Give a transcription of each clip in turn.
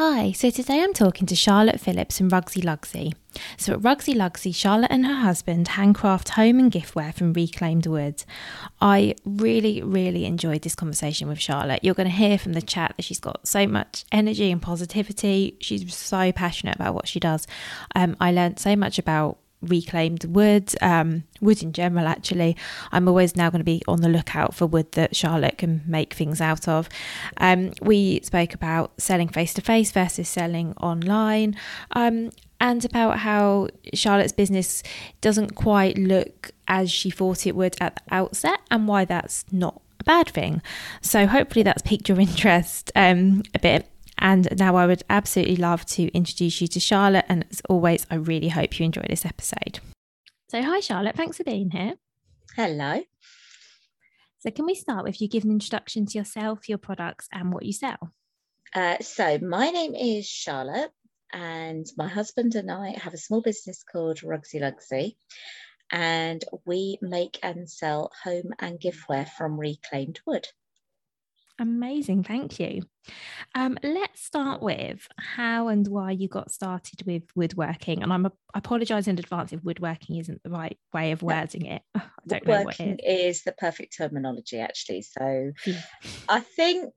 Hi, so today I'm talking to Charlotte Phillips from Rugsy Lugsy. So at Rugsy Lugsy, Charlotte and her husband handcraft home and giftware from reclaimed wood. I really, really enjoyed this conversation with Charlotte. You're going to hear from the chat that she's got so much energy and positivity. She's so passionate about what she does. Um, I learned so much about reclaimed wood, um, wood in general, actually. I'm always now going to be on the lookout for wood that Charlotte can make things out of. Um, we spoke about selling face to face versus selling online. Um, and about how Charlotte's business doesn't quite look as she thought it would at the outset, and why that's not a bad thing. So, hopefully, that's piqued your interest um, a bit. And now I would absolutely love to introduce you to Charlotte. And as always, I really hope you enjoy this episode. So, hi, Charlotte. Thanks for being here. Hello. So, can we start with you give an introduction to yourself, your products, and what you sell? Uh, so, my name is Charlotte, and my husband and I have a small business called Rugsy Lugsy, and we make and sell home and giftware from reclaimed wood. Amazing, thank you. Um, let's start with how and why you got started with woodworking. And I'm a, I apologise in advance if woodworking isn't the right way of wording it. I don't know what it is. is the perfect terminology, actually. So. I think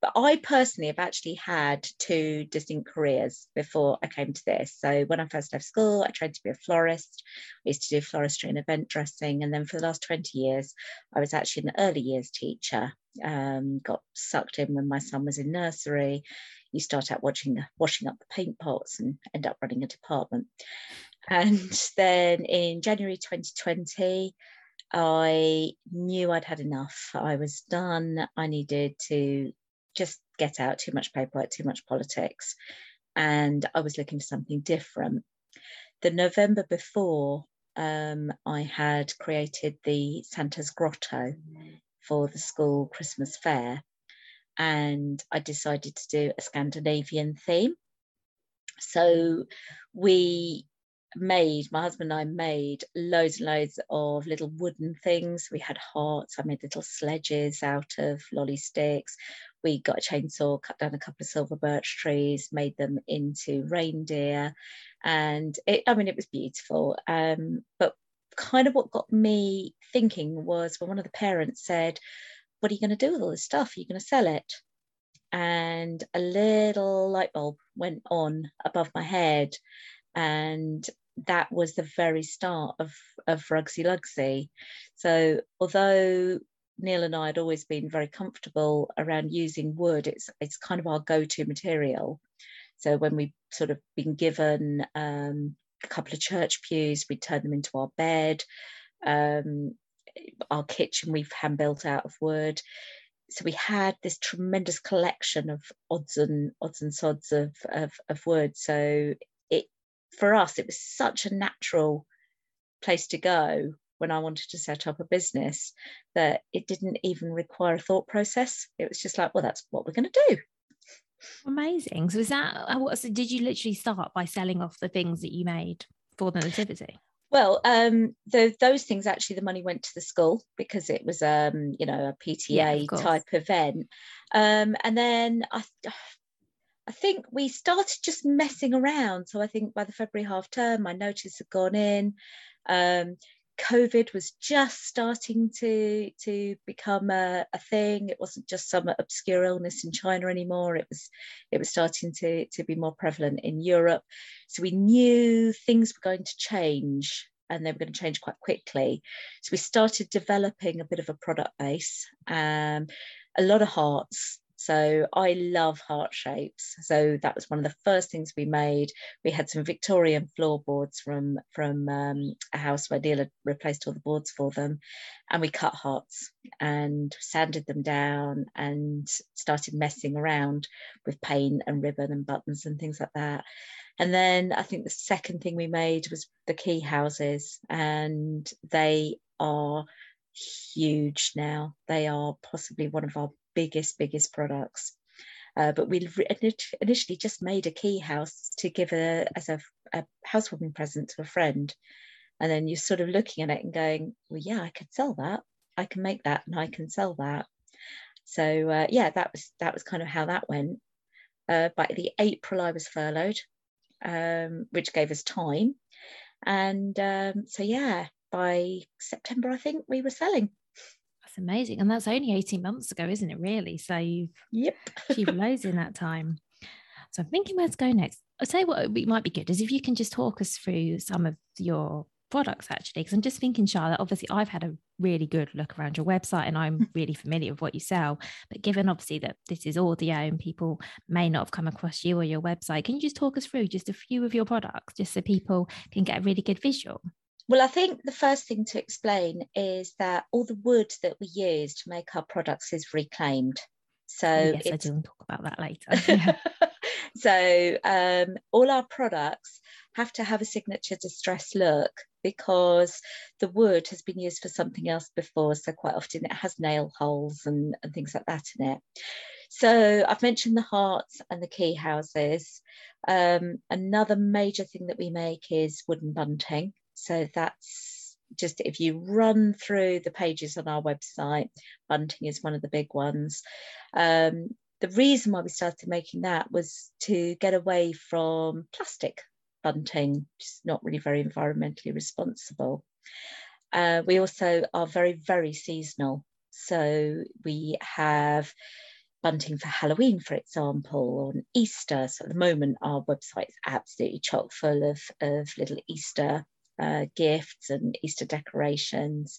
but I personally have actually had two distinct careers before I came to this. So when I first left school, I trained to be a florist. I used to do floristry and event dressing. And then for the last 20 years, I was actually an early years teacher. Um, got sucked in when my son was in nursery. You start out watching, washing up the paint pots and end up running a department. And then in January 2020, I knew I'd had enough. I was done. I needed to just get out too much paperwork, too much politics. And I was looking for something different. The November before, um, I had created the Santa's Grotto for the school Christmas fair. And I decided to do a Scandinavian theme. So we made my husband and I made loads and loads of little wooden things. We had hearts. I made little sledges out of lolly sticks. We got a chainsaw, cut down a couple of silver birch trees, made them into reindeer, and it. I mean, it was beautiful. Um, but kind of what got me thinking was when one of the parents said, "What are you going to do with all this stuff? Are you going to sell it?" And a little light bulb went on above my head and that was the very start of of Rugsy Lugsy. So although Neil and I had always been very comfortable around using wood, it's it's kind of our go-to material. So when we've sort of been given um, a couple of church pews, we turn them into our bed. Um, our kitchen we've hand built out of wood. So we had this tremendous collection of odds and odds and sods of, of, of wood. So it for us, it was such a natural place to go when I wanted to set up a business that it didn't even require a thought process. It was just like, well, that's what we're going to do. Amazing. So, is that uh, what? So, did you literally start by selling off the things that you made for the nativity? Well, um, the, those things actually, the money went to the school because it was, um, you know, a PTA yeah, type event. Um, and then I, I think we started just messing around. So I think by the February half term, my notice had gone in. Um, COVID was just starting to to become a, a, thing. It wasn't just some obscure illness in China anymore. It was it was starting to, to be more prevalent in Europe. So we knew things were going to change and they were going to change quite quickly. So we started developing a bit of a product base, um, a lot of hearts, so I love heart shapes. So that was one of the first things we made. We had some Victorian floorboards from from um, a house where had replaced all the boards for them, and we cut hearts and sanded them down and started messing around with paint and ribbon and buttons and things like that. And then I think the second thing we made was the key houses, and they are huge now. They are possibly one of our biggest, biggest products. Uh, but we initially just made a key house to give a, as a, a housewarming present to a friend. And then you're sort of looking at it and going, well, yeah, I could sell that. I can make that and I can sell that. So uh, yeah, that was that was kind of how that went. Uh, by the April, I was furloughed, um, which gave us time. And um, so yeah, by September, I think we were selling amazing. And that's only 18 months ago, isn't it, really? So you've yep. achieved loads in that time. So I'm thinking where to go next. I'll tell you what we might be good is if you can just talk us through some of your products actually because i'm just thinking charlotte obviously i've had a really good look around your website and i'm mm. really familiar with what you sell but given obviously that this is audio and people may not have come across you or your website can you just talk us through just a few of your products just so people can get a really good visual well, I think the first thing to explain is that all the wood that we use to make our products is reclaimed. So oh, yes, I do want to talk about that later. so um, all our products have to have a signature distress look because the wood has been used for something else before. So quite often it has nail holes and, and things like that in it. So I've mentioned the hearts and the key houses. Um, another major thing that we make is wooden bunting. So that's just if you run through the pages on our website, bunting is one of the big ones. Um, the reason why we started making that was to get away from plastic bunting, which is not really very environmentally responsible. Uh, we also are very, very seasonal. So we have bunting for Halloween, for example, on Easter. So at the moment, our website is absolutely chock full of, of little Easter uh, gifts and Easter decorations.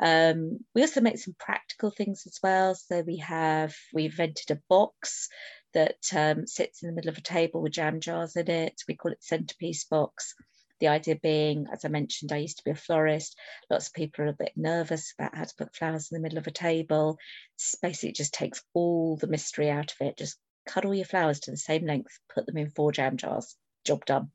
Um, we also make some practical things as well. So we have we invented a box that um, sits in the middle of a table with jam jars in it. We call it centerpiece box. The idea being, as I mentioned, I used to be a florist. Lots of people are a bit nervous about how to put flowers in the middle of a table. It's basically just takes all the mystery out of it. Just cut all your flowers to the same length, put them in four jam jars, job done.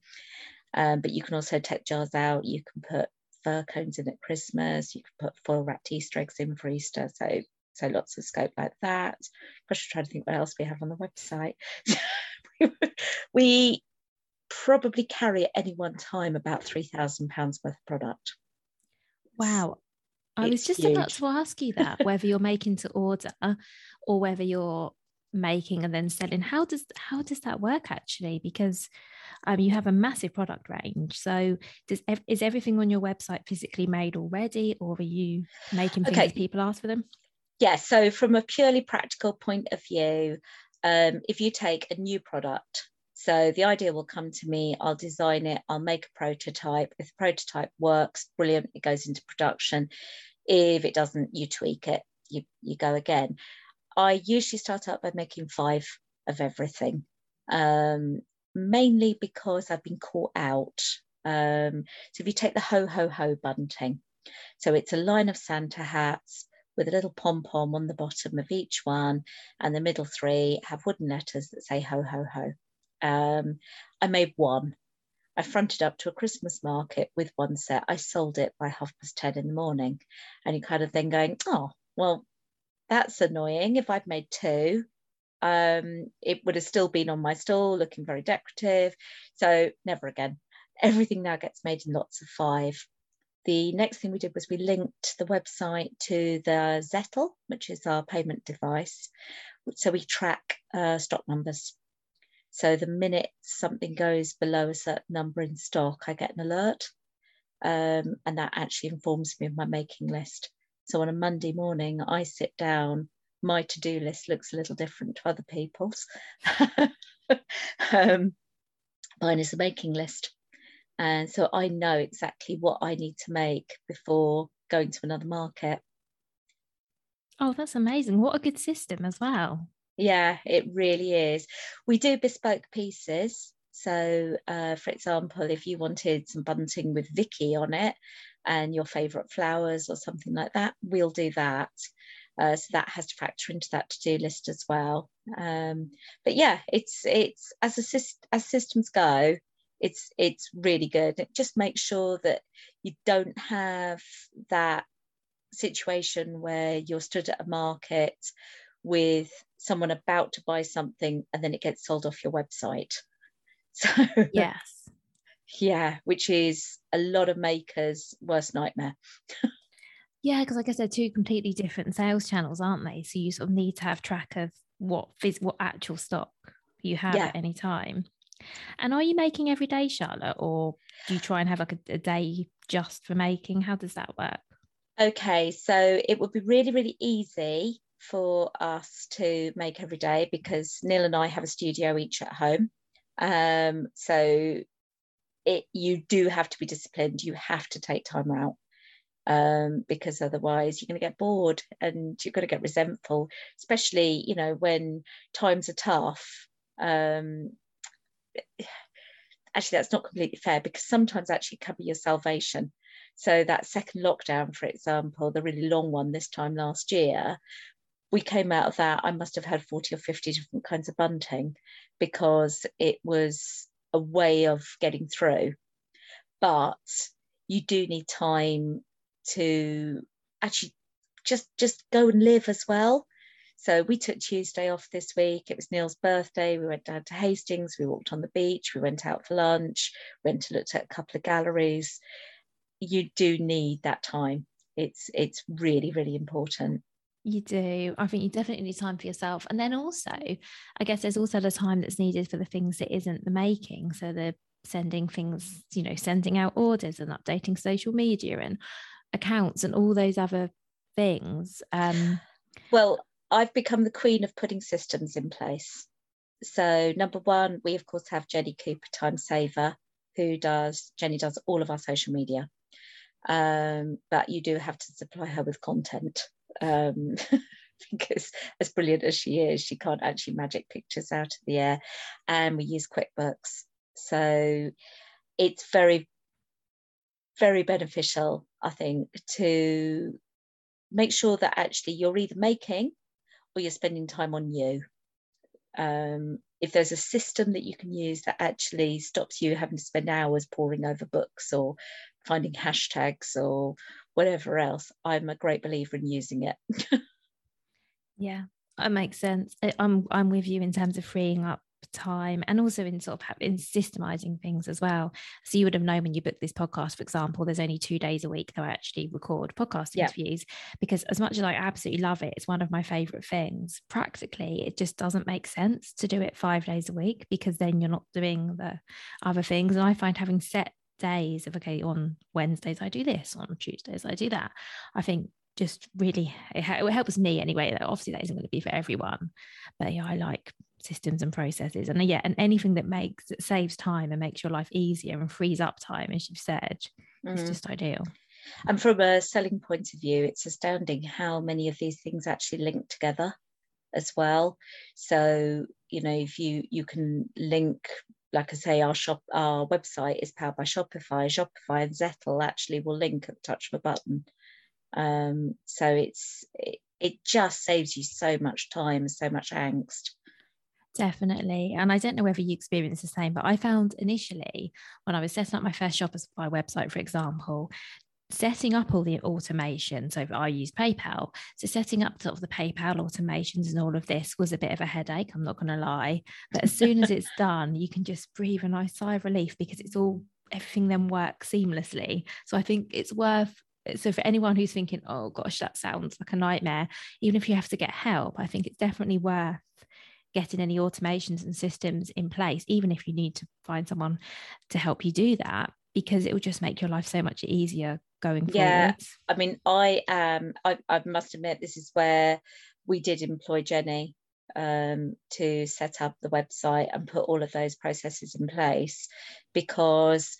Um, but you can also take jars out. You can put fir cones in at Christmas. You can put foil wrapped Easter eggs in for Easter. So so lots of scope like that. Gosh, I'm trying to think what else we have on the website. we probably carry at any one time about three thousand pounds worth of product. Wow. I it's was just huge. about to ask you that whether you're making to order or whether you're making and then selling. How does how does that work actually? Because um, you have a massive product range. So does is everything on your website physically made already, or are you making things okay. people ask for them? Yeah. So from a purely practical point of view, um, if you take a new product. So the idea will come to me, I'll design it, I'll make a prototype. If the prototype works, brilliant, it goes into production. If it doesn't, you tweak it, you, you go again. I usually start out by making five of everything. Um, mainly because I've been caught out. Um, so if you take the ho ho ho bunting, so it's a line of Santa hats with a little pom pom on the bottom of each one, and the middle three have wooden letters that say ho ho ho. Um, I made one. I fronted up to a Christmas market with one set. I sold it by half past 10 in the morning. And you kind of then going, oh, well, that's annoying. If I'd made two, um, it would have still been on my stall looking very decorative. So never again. Everything now gets made in lots of five. the next thing we did was we linked the website to the Zettle, which is our payment device. So we track uh, stock numbers. So the minute something goes below a certain number in stock, I get an alert. Um, and that actually informs me of my making list. So on a Monday morning, I sit down, my to do list looks a little different to other people's. um, mine is a making list. And so I know exactly what I need to make before going to another market. Oh, that's amazing. What a good system as well. Yeah, it really is. We do bespoke pieces. So, uh, for example, if you wanted some bunting with Vicky on it and your favourite flowers or something like that, we'll do that. Uh, so that has to factor into that to-do list as well. Um, but yeah, it's it's as a as systems go, it's it's really good. It just makes sure that you don't have that situation where you're stood at a market with someone about to buy something and then it gets sold off your website. So yes. Yeah, which is a lot of makers' worst nightmare. yeah, because like I said, two completely different sales channels, aren't they? So you sort of need to have track of what phys- what actual stock you have yeah. at any time. And are you making every day, Charlotte, or do you try and have like a, a day just for making? How does that work? Okay, so it would be really, really easy for us to make every day because Neil and I have a studio each at home. Um, so it you do have to be disciplined. You have to take time out um, because otherwise you're going to get bored and you're going to get resentful, especially you know when times are tough. Um, actually, that's not completely fair because sometimes actually cover your salvation. So that second lockdown, for example, the really long one this time last year, we came out of that, I must have had 40 or 50 different kinds of bunting because it was a way of getting through. But you do need time to actually just just go and live as well. So we took Tuesday off this week. It was Neil's birthday. We went down to Hastings. We walked on the beach. We went out for lunch. Went to look at a couple of galleries. You do need that time. It's it's really really important. You do. I think you definitely need time for yourself. And then also, I guess there's also the time that's needed for the things that isn't the making. So the sending things, you know, sending out orders and updating social media and accounts and all those other things. Um, well, I've become the queen of putting systems in place. So number one, we of course have Jenny Cooper, time saver, who does Jenny does all of our social media. Um, but you do have to supply her with content um, because as brilliant as she is, she can't actually magic pictures out of the air. And we use QuickBooks. So it's very, very beneficial, I think, to make sure that actually you're either making or you're spending time on you. Um, if there's a system that you can use that actually stops you having to spend hours poring over books or finding hashtags or whatever else, I'm a great believer in using it. yeah, that makes sense. I'm I'm with you in terms of freeing up time and also in sort of in systemizing things as well. So you would have known when you booked this podcast, for example, there's only two days a week that I actually record podcast interviews because as much as I absolutely love it, it's one of my favorite things. Practically, it just doesn't make sense to do it five days a week because then you're not doing the other things. And I find having set days of okay on wednesdays i do this on tuesdays i do that. I think just really it, it helps me anyway that obviously that isn't going to be for everyone but yeah i like systems and processes. And yeah and anything that makes that saves time and makes your life easier and frees up time as you've said mm. is just ideal. And from a selling point of view it's astounding how many of these things actually link together as well. So you know if you you can link like I say, our shop, our website is powered by Shopify. Shopify and Zettle actually will link at the touch of a button. Um, so it's it, it just saves you so much time, so much angst. Definitely. And I don't know whether you experience the same, but I found initially when I was setting up my first Shopify website, for example, setting up all the automation. So I use PayPal. So setting up sort of the PayPal automations and all of this was a bit of a headache. I'm not going to lie. But as soon as it's done, you can just breathe a nice sigh of relief because it's all everything then works seamlessly. So I think it's worth so for anyone who's thinking, oh gosh, that sounds like a nightmare, even if you have to get help, I think it's definitely worth getting any automations and systems in place, even if you need to find someone to help you do that, because it will just make your life so much easier going yeah, forward. I mean, I um I, I must admit this is where we did employ Jenny um, to set up the website and put all of those processes in place because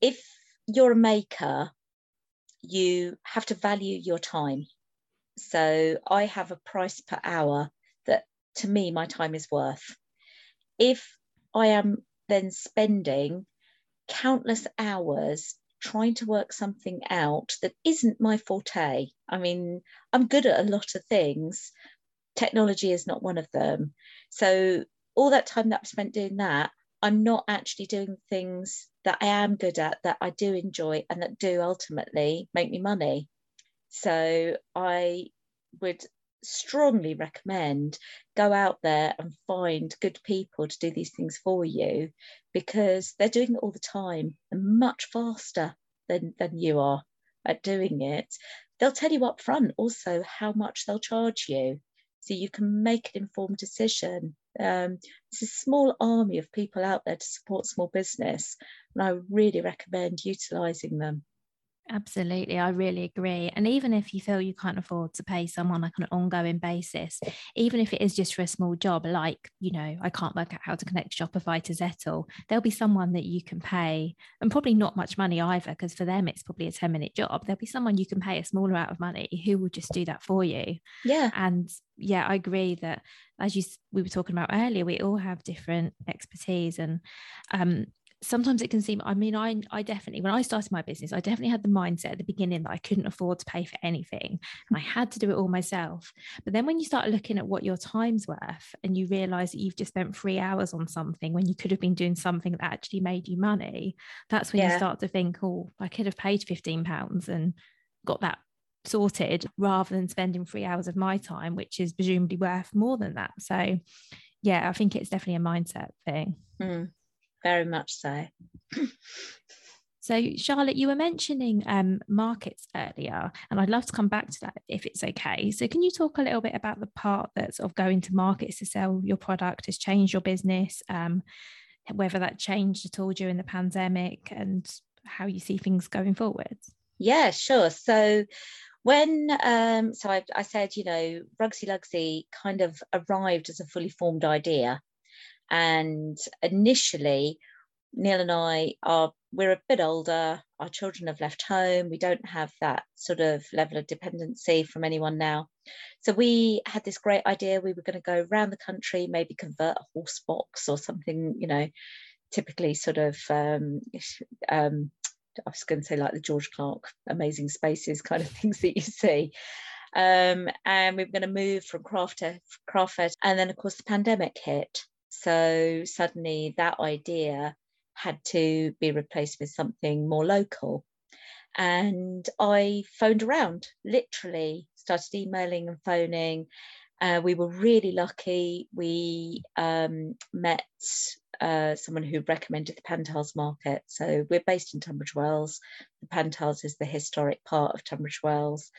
if you're a maker you have to value your time. So I have a price per hour that to me my time is worth. If I am then spending countless hours trying to work something out that isn't my forte, I mean, I'm good at a lot of things. Technology is not one of them. So all that time that I've spent doing that, I'm not actually doing things that I am good at, that I do enjoy, and that do ultimately make me money. So I would strongly recommend go out there and find good people to do these things for you because they're doing it all the time and much faster than, than you are at doing it. They'll tell you up front also how much they'll charge you so you can make an informed decision. Um, there's a small army of people out there to support small business, and I really recommend utilising them. Absolutely, I really agree. And even if you feel you can't afford to pay someone like on an ongoing basis, even if it is just for a small job, like, you know, I can't work out how to connect Shopify to Zettle, there'll be someone that you can pay, and probably not much money either, because for them it's probably a 10 minute job. There'll be someone you can pay a small amount of money who will just do that for you. Yeah. And yeah, I agree that as you we were talking about earlier, we all have different expertise and um, sometimes it can seem i mean i i definitely when i started my business i definitely had the mindset at the beginning that i couldn't afford to pay for anything and i had to do it all myself. But then when you start looking at what your time's worth and you realize that you've just spent three hours on something when you could have been doing something that actually made you money that's when yeah. you start to think oh i could have paid 15 pounds and got that sorted rather than spending three hours of my time which is presumably worth more than that. So yeah i think it's definitely a mindset thing. Mm very much so. So, Charlotte, you were mentioning um, markets earlier, and I'd love to come back to that if it's okay. So, can you talk a little bit about the part that's of going to markets to sell your product has changed your business, um, whether that changed at all during the pandemic, and how you see things going forward? Yeah, sure. So, when um, so I, I said, you know, Rugsy Lugsy kind of arrived as a fully formed idea and initially, Neil and I are we're a bit older. Our children have left home. We don't have that sort of level of dependency from anyone now. So we had this great idea. We were going to go around the country, maybe convert a horse box or something, you know, typically sort of um, um, I was going to say like the George Clarke amazing spaces kind of things that you see. Um, and we were going to move from craft to craft fair. And then of course the pandemic hit. So suddenly that idea had to be replaced with something more local. And I phoned around, literally started emailing and phoning. Uh, we were really lucky. We um, met uh, someone who recommended the Pantiles Market. So we're based in Tunbridge Wells. The Pantiles is the historic part of Tunbridge Wells.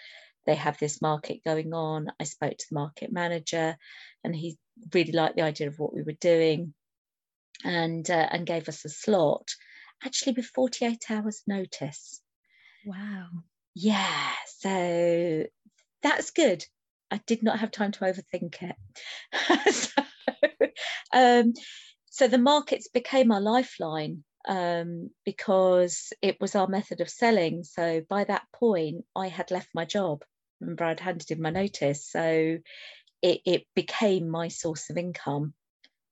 They have this market going on. I spoke to the market manager, and he really liked the idea of what we were doing and uh, and gave us a slot actually with 48 hours notice. Wow. Yeah so that's good. I did not have time to overthink it. So, um, so the markets became our lifeline um, because it was our method of selling. So by that point i had left my job remember i'd handed in my notice. So it, it became my source of income.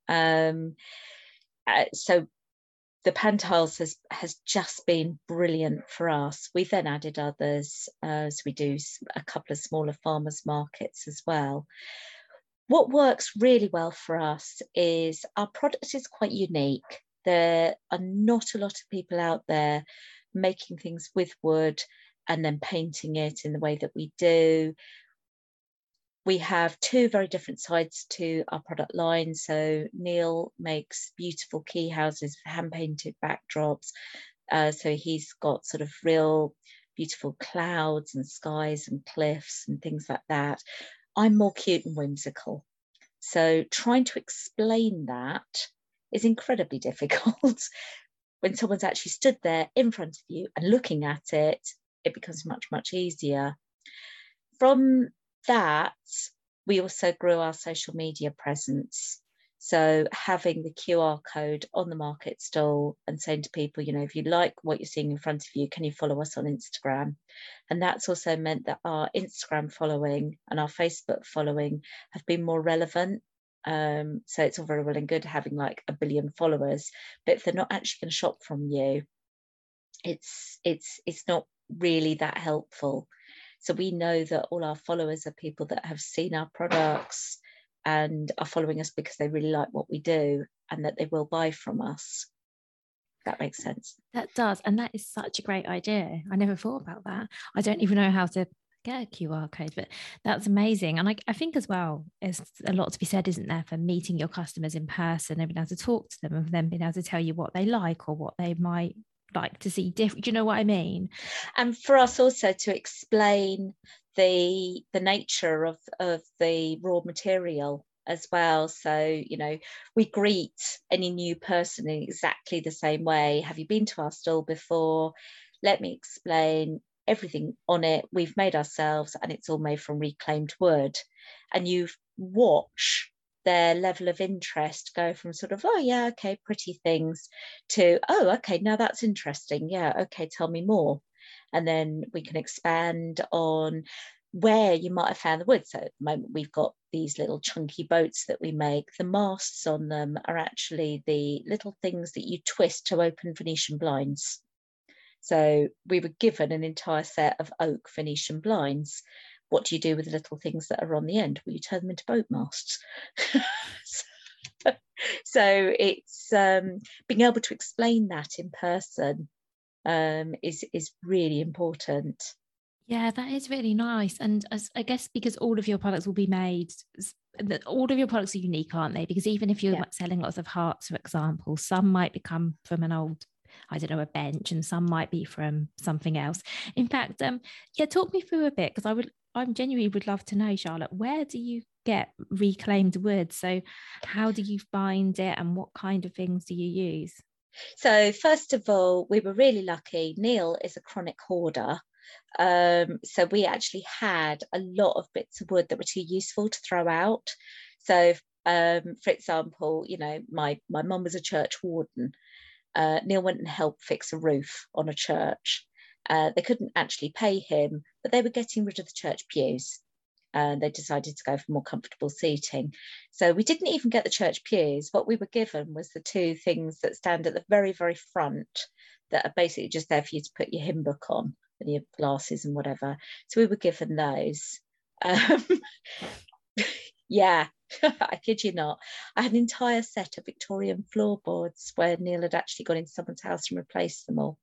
Um, uh, so the Pantiles has has just been brilliant for us. We've then added others as we do a couple of smaller farmers markets as well. What works really well for us is our product is quite unique. There are not a lot of people out there making things with wood and then painting it in the way that we do we have two very different sides to our product line. So Neil makes beautiful key houses hand painted backdrops. Uh, so he's got sort of real beautiful clouds and skies and cliffs and things like that. I'm more cute and whimsical. So trying to explain that is incredibly difficult. when someone's actually stood there in front of you and looking at it, it becomes much, much easier. From that, we also grew our social media presence. So having the QR code on the market stall and saying to people, you know, if you like what you're seeing in front of you, can you follow us on Instagram? And that's also meant that our Instagram following and our Facebook following have been more relevant. Um, so it's all very well and good having like a billion followers, but if they're not actually going to shop from you, it's it's it's not really that helpful. So we know that all our followers are people that have seen our products and are following us because they really like what we do and that they will buy from us. That makes sense. That does. And that is such a great idea. I never thought about that. I don't even know how to get a QR code, but that's amazing. And I, I think as well, there's a lot to be said, isn't there, for meeting your customers in person and being able to talk to them and then being able to tell you what they like or what they might like to see different. Do you know what I mean? And for us also to explain the the nature of of the raw material as well. So, you know, we greet any new person in exactly the same way. Have you been to our stall before? Let me explain everything on it. We've made ourselves, and it's all made from reclaimed wood. And you watch their level of interest go from sort of, oh, yeah, okay, pretty things to, oh, okay, now that's interesting. Yeah, okay, tell me more. And then we can expand on where you might have found the wood. So at the moment we've got these little chunky boats that we make. The masts on them are actually the little things that you twist to open Venetian blinds. So we were given an entire set of oak Venetian blinds what do you do with the little things that are on the end? Well, you turn them into boat masts. so, so it's um, being able to explain that in person um, is is really important. Yeah, that is really nice. And as, I guess because all of your products will be made, all of your products are unique, aren't they? Because even if you're yeah. selling lots of hearts, for example, some might become from an old I don't know, a bench, and some might be from something else. In fact, um, yeah, talk me through a bit because I would I'm genuinely would love to know, Charlotte, where do you get reclaimed wood? So, how do you find it and what kind of things do you use? So, first of all, we were really lucky. Neil is a chronic hoarder. Um, so, we actually had a lot of bits of wood that were too useful to throw out. So, um, for example, you know, my, my mum was a church warden. Uh, Neil went and helped fix a roof on a church. Uh, they couldn't actually pay him, but they were getting rid of the church pews. And they decided to go for more comfortable seating. So we didn't even get the church pews. What we were given was the two things that stand at the very, very front that are basically just there for you to put your hymn book on and your glasses and whatever. So we were given those. Um, yeah, I kid you not. I had an entire set of Victorian floorboards where Neil had actually gone into someone's house and replaced them all.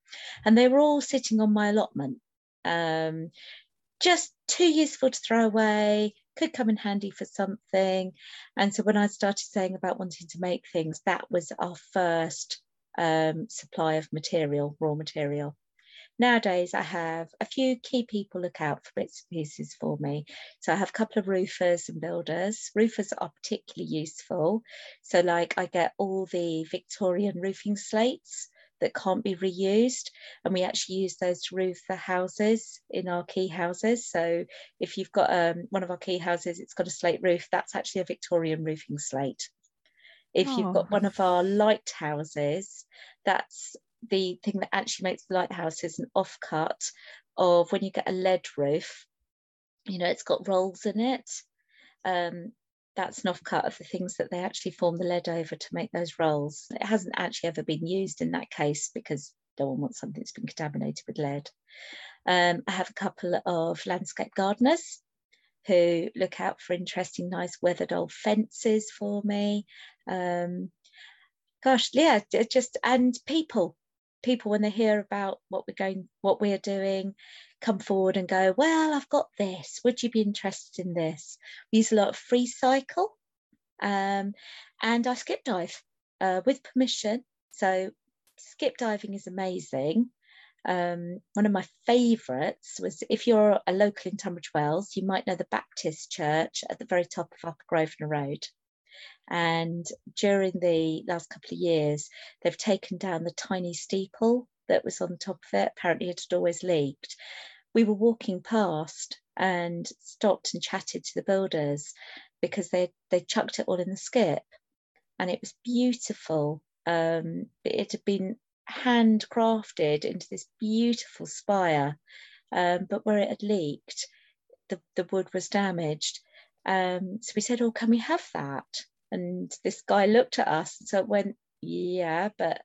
And they were all sitting on my allotment. Um, just too useful to throw away, could come in handy for something. And so when I started saying about wanting to make things, that was our first um, supply of material, raw material. Nowadays, I have a few key people look out for bits and pieces for me. So I have a couple of roofers and builders. Roofers are particularly useful. So, like, I get all the Victorian roofing slates that can't be reused, and we actually use those to roof the houses in our key houses. So, if you've got um, one of our key houses, it's got a slate roof, that's actually a Victorian roofing slate. If oh. you've got one of our lighthouses, that's the thing that actually makes the lighthouse is an offcut of when you get a lead roof, you know, it's got rolls in it. Um, that's an offcut of the things that they actually form the lead over to make those rolls. It hasn't actually ever been used in that case because no one wants something that's been contaminated with lead. Um, I have a couple of landscape gardeners who look out for interesting, nice weathered old fences for me. Um, gosh, yeah, just and people people when they hear about what we're going what we're doing come forward and go well i've got this would you be interested in this we use a lot of free cycle um, and i skip dive uh, with permission so skip diving is amazing. Um, one of my favourites was if you're a local in Tunbridge Wells, you might know the Baptist Church at the very top of Upper Grosvenor Road. And during the last couple of years, they've taken down the tiny steeple that was on top of it. Apparently, it had always leaked. We were walking past and stopped and chatted to the builders because they they chucked it all in the skip, and it was beautiful. Um, it had been handcrafted into this beautiful spire, um, but where it had leaked, the, the wood was damaged. Um, so we said, "Oh, can we have that?" And this guy looked at us and so it went, "Yeah, but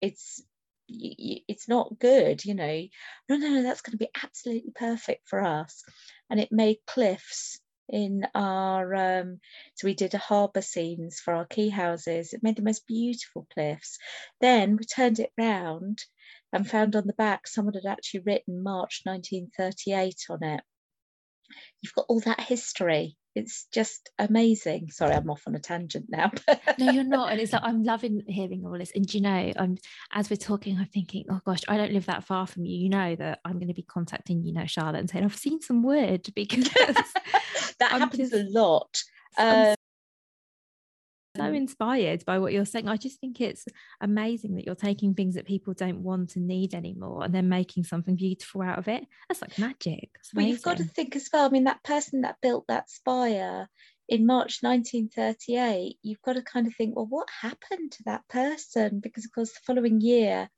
it's it's not good, you know. No, no, no, that's going to be absolutely perfect for us." And it made cliffs in our um, so we did a harbour scenes for our key houses it made the most beautiful cliffs then we turned it round and found on the back someone had actually written march 1938 on it you've got all that history it's just amazing. Sorry, I'm off on a tangent now. no, you're not. And it's like I'm loving hearing all this. And you know, I'm as we're talking, I'm thinking, oh gosh, I don't live that far from you. You know that I'm going to be contacting, you know, Charlotte and saying, I've seen some wood because that I'm happens just, a lot. Um, so mm. inspired by what you're saying. I just think it's amazing that you're taking things that people don't want and need anymore and then making something beautiful out of it. That's like magic. Well, you've got to think as well. I mean, that person that built that spire in March 1938, you've got to kind of think, well, what happened to that person? Because, of course, the following year,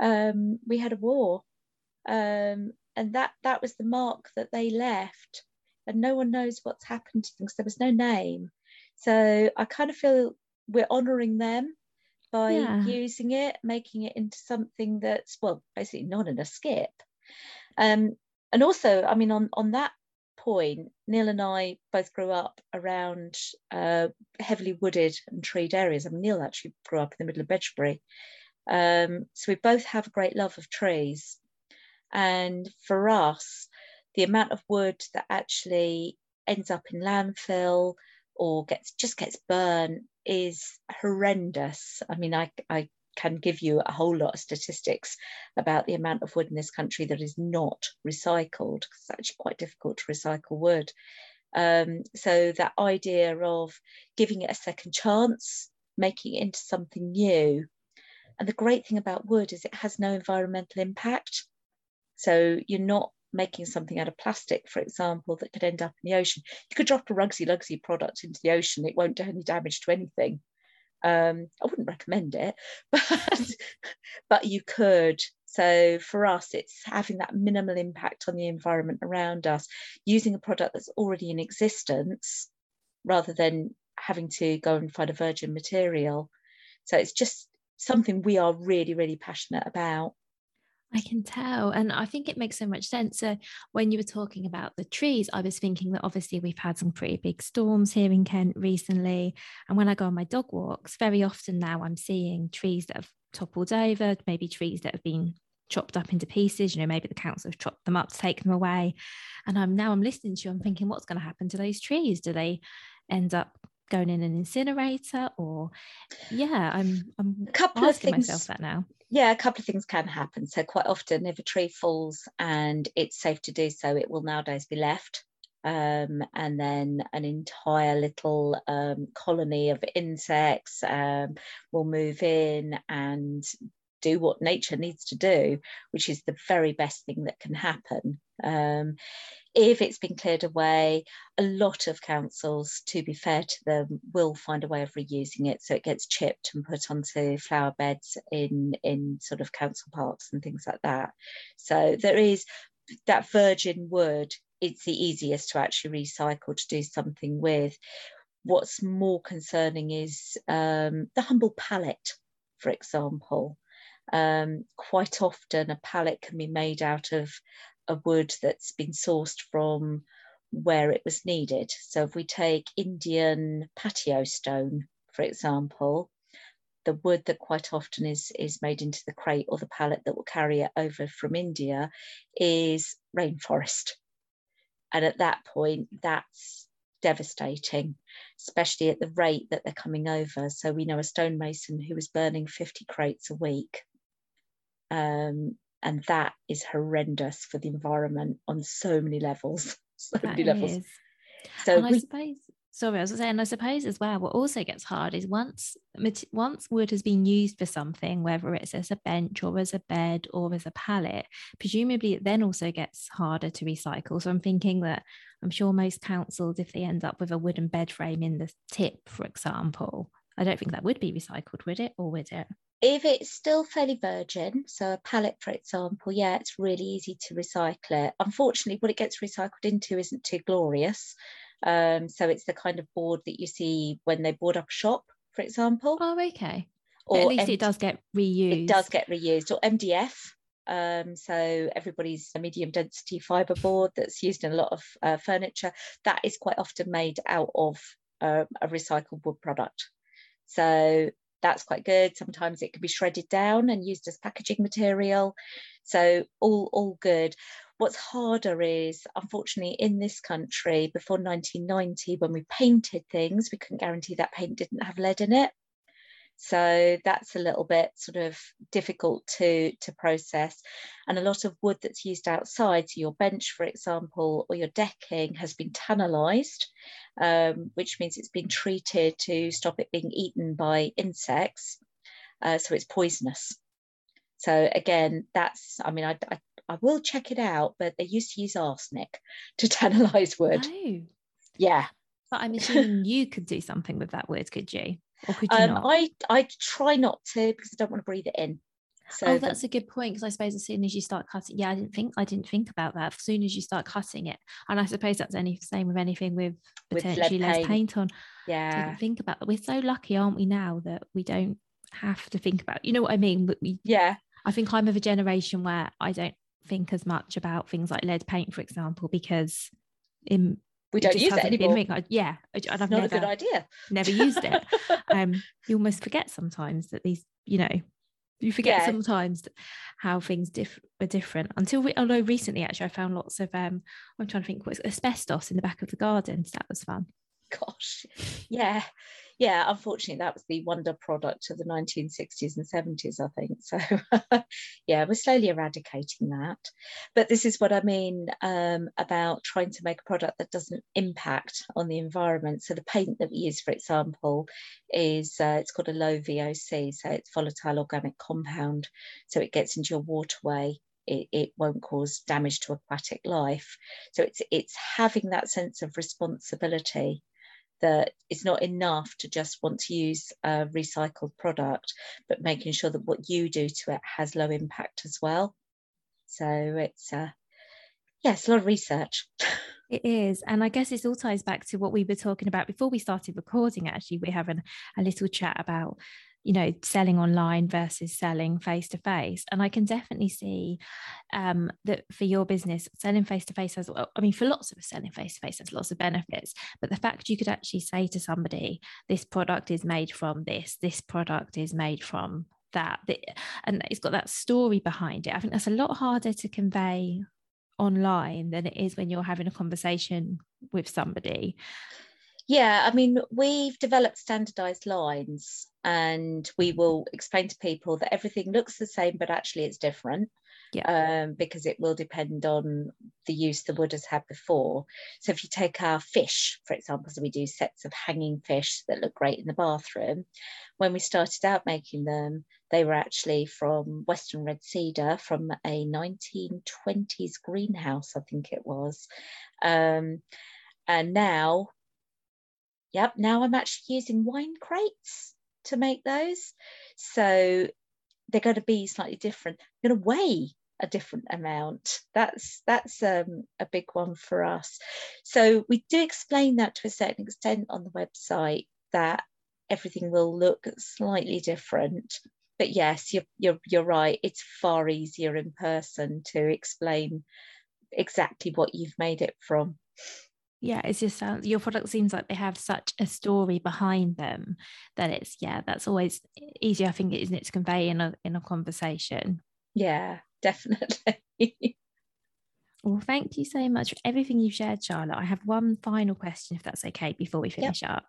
um, we had a war. Um, and that, that was the mark that they left. And no one knows what's happened to them because there was no name. So I kind of feel we're honouring them by yeah. using it, making it into something that's well, basically not in a skip. Um, and also, I mean, on on that point, Neil and I both grew up around uh, heavily wooded and treed areas. I mean, Neil actually grew up in the middle of Bedgebury. Um, so we both have a great love of trees. And for us, the amount of wood that actually ends up in landfill or gets just gets burned is horrendous. I mean, I, I can give you a whole lot of statistics about the amount of wood in this country that is not recycled it's actually quite difficult to recycle wood. Um, so that idea of giving it a second chance, making it into something new. And the great thing about wood is it has no environmental impact. So you're not making something out of plastic, for example, that could end up in the ocean. You could drop a Rugsy Lugsy product into the ocean, it won't do any damage to anything. Um, I wouldn't recommend it, but, but you could. So for us, it's having that minimal impact on the environment around us, using a product that's already in existence rather than having to go and find a virgin material. So it's just something we are really, really passionate about. I can tell. And I think it makes so much sense. So, when you were talking about the trees, I was thinking that obviously we've had some pretty big storms here in Kent recently. And when I go on my dog walks, very often now I'm seeing trees that have toppled over, maybe trees that have been chopped up into pieces. You know, maybe the council have chopped them up to take them away. And I'm now I'm listening to you, I'm thinking, what's going to happen to those trees? Do they end up going in an incinerator or yeah i'm i'm a couple asking of things, myself that now yeah a couple of things can happen. So quite often if a tree falls and it's safe to do so it will nowadays be left um, and then an entire little um, colony of insects um, will move in and do what nature needs to do, which is the very best thing that can happen. Um, if it's been cleared away, a lot of councils, to be fair to them, will find a way of reusing it. So it gets chipped and put onto flower beds in, in sort of council parks and things like that. So there is that virgin wood, it's the easiest to actually recycle to do something with. What's more concerning is um, the humble pallet, for example. Um, quite often, a pallet can be made out of a wood that's been sourced from where it was needed. So, if we take Indian patio stone, for example, the wood that quite often is, is made into the crate or the pallet that will carry it over from India is rainforest. And at that point, that's devastating, especially at the rate that they're coming over. So we know a stonemason who was burning 50 crates a week Um, and that is horrendous for the environment on so many levels. So That many levels. So and I we, suppose, sorry, I was saying, I suppose as well, what also gets hard is once once wood has been used for something, whether it's as a bench or as a bed or as a pallet, presumably it then also gets harder to recycle. So I'm thinking that I'm sure most councils, if they end up with a wooden bed frame in the tip, for example, I don't think that would be recycled, would it? Or would it? If it's still fairly virgin, so a pallet, for example, yeah, it's really easy to recycle it. Unfortunately, what it gets recycled into isn't too glorious. Um, so it's the kind of board that you see when they board up a shop, for example. Oh, okay. But at least M- it does get reused. It does get reused, or MDF. Um, so everybody's a medium density fibre board that's used in a lot of uh, furniture. That is quite often made out of uh, a recycled wood product. So that's quite good. Sometimes it can be shredded down and used as packaging material. So all all good. What's harder is, unfortunately, in this country, before 1990, when we painted things, we couldn't guarantee that paint didn't have lead in it. So that's a little bit sort of difficult to, to process. And a lot of wood that's used outside, so your bench, for example, or your decking has been tanalised, um, which means it's been treated to stop it being eaten by insects. Uh, so it's poisonous. So again, that's, I mean, I, I, I will check it out, but they used to use arsenic to tanalise wood. Oh, Yeah. but I'm assuming you could do something with that wood, could you? Or could you Um, not? I, I try not to because I don't want to breathe it in. So oh, the- that's a good point because I suppose as soon as you start cutting, yeah, I didn't think I didn't think about that. As soon as you start cutting it, and I suppose that's any same with anything with potentially less paint. paint on. yeah. Didn't think about that. We're so lucky, aren't we, now that we don't have to think about. You know what I mean? But we, Yeah. I think I'm of a generation where I don't think as much about things like lead paint, for example, because in We don't use it hasn't been anymore. yeah, and It's I've not never a good idea. never used it. um, you almost forget sometimes that these, you know, you forget Yeah. sometimes how things diff- are different. Until we, although recently, actually, I found lots of um, I'm trying to think what's asbestos in the back of the garden. That was fun. Gosh. Yeah. Yeah. Unfortunately, that was the wonder product of the 1960s and 70s, I think. So, yeah, we're slowly eradicating that. But this is what I mean um, about trying to make a product that doesn't impact on the environment. So, the paint that we use, for example, is uh, it's called a low VOC, so it's volatile organic compound. So, it gets into your waterway. It, it won't cause damage to aquatic life. So it's it's having that sense of responsibility that it's not enough to just want to use a recycled product, but making sure that what you do to it has low impact as well. So it's uh, yeah, it's a lot of research. It is. And I guess this all ties back to what we were talking about before we started recording. Actually, we're having a little chat about, you know, selling online versus selling face to face. And I can definitely see um, that for your business, selling face to face has, I mean, for lots of us, selling face to face has lots of benefits. But the fact you could actually say to somebody, this product is made from this, this product is made from that, that and it's got that story behind it. I think that's a lot harder to convey online than it is when you're having a conversation with somebody. Yeah, I mean, we've developed standardized lines and we will explain to people that everything looks the same, but actually it's different. Yeah. Um, because it will depend on the use the wood has had before. So if you take our fish, for example, so we do sets of hanging fish that look great in the bathroom. When we started out making them, they were actually from Western Red Cedar from a 1920s greenhouse, I think it was. Um, and now Yep, now I'm actually using wine crates to make those. So they're going to be slightly different. They're going to weigh a different amount. That's that's um, a big one for us. So we do explain that to a certain extent on the website that everything will look slightly different. But yes, you're you're you're right. It's far easier in person to explain exactly what you've made it from. Yeah, it's just sounds your product seems like they have such a story behind them that it's yeah, that's always easier. I think isn't it to convey in a in a conversation. Yeah, definitely. Well, thank you so much for everything you've shared, Charlotte. I have one final question, if that's okay, before we finish yep. up.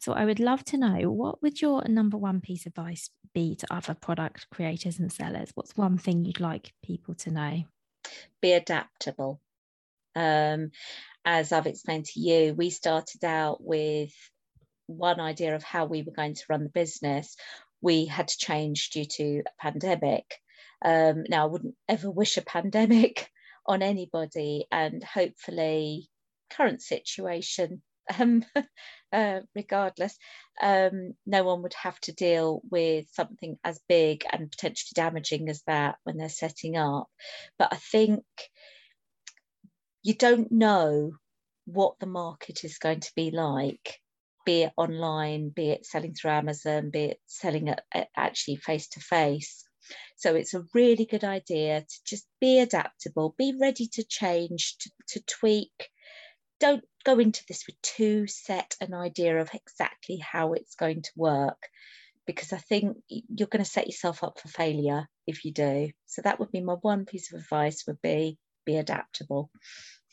So, I would love to know what would your number one piece of advice be to other product creators and sellers? What's one thing you'd like people to know? Be adaptable. Um, as I've explained to you, we started out with one idea of how we were going to run the business. We had to change due to a pandemic. Um, now, I wouldn't ever wish a pandemic on anybody, and hopefully, current situation, um, uh, regardless, um, no one would have to deal with something as big and potentially damaging as that when they're setting up. But I think you don't know what the market is going to be like be it online be it selling through amazon be it selling at, at actually face to face so it's a really good idea to just be adaptable be ready to change to, to tweak. Don't go into this with too set an idea of exactly how it's going to work because i think you're going to set yourself up for failure if you do. So that would be my one piece of advice would be be adaptable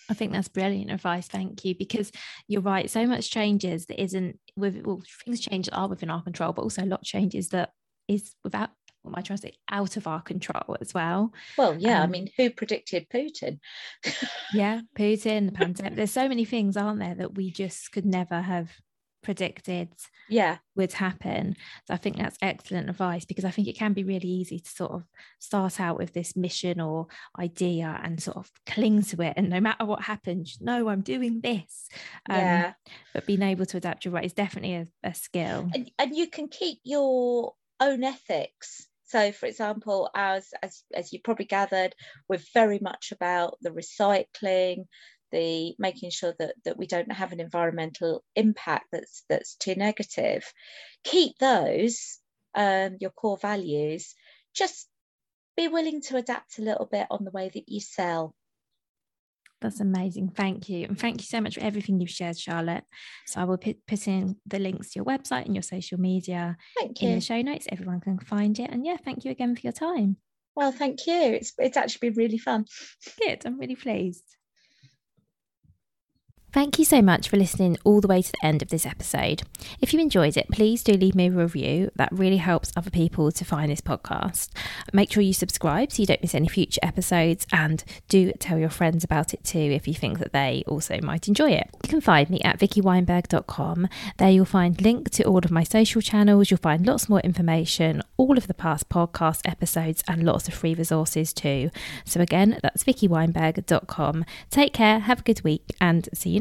I think that's brilliant advice. Thank you. Because you're right. So much changes that isn't with well, things change that are within our control, but also a lot of changes that is without what am I trying to say out of our control as well. Well, yeah. Um, I mean, who predicted Putin? yeah, Putin, the pandemic. There's so many things, aren't there, that we just could never have predicted yeah. would happen so i think that's excellent advice because i think it can be really easy to sort of start out with this mission or idea and sort of cling to it and no matter what happens no i'm doing this. Um, yeah. but being able to adapt your right is definitely a, a skill. And, and you can keep your own ethics. So, for example, as, as as you probably gathered, we're very much about the recycling, the making sure that that we don't have an environmental impact that's that's too negative keep those um, your core values just be willing to adapt a little bit on the way that you sell that's amazing. Thank you. And thank you so much for everything you've shared, Charlotte. So I will put, put in the links to your website and your social media thank you. in the show notes. Everyone can find it. And yeah, thank you again for your time. Well, thank you. It's, it's actually been really fun. Good. I'm really pleased. Thank you so much for listening all the way to the end of this episode. If you enjoyed it, please do leave me a review. That really helps other people to find this podcast. Make sure you subscribe so you don't miss any future episodes and do tell your friends about it too if you think that they also might enjoy it. You can find me at vickyweinberg.com. There you'll find link to all of my social channels. You'll find lots more information, all of the past podcast episodes and lots of free resources too. So again, that's vickyweinberg.com. Take care, have a good week and see you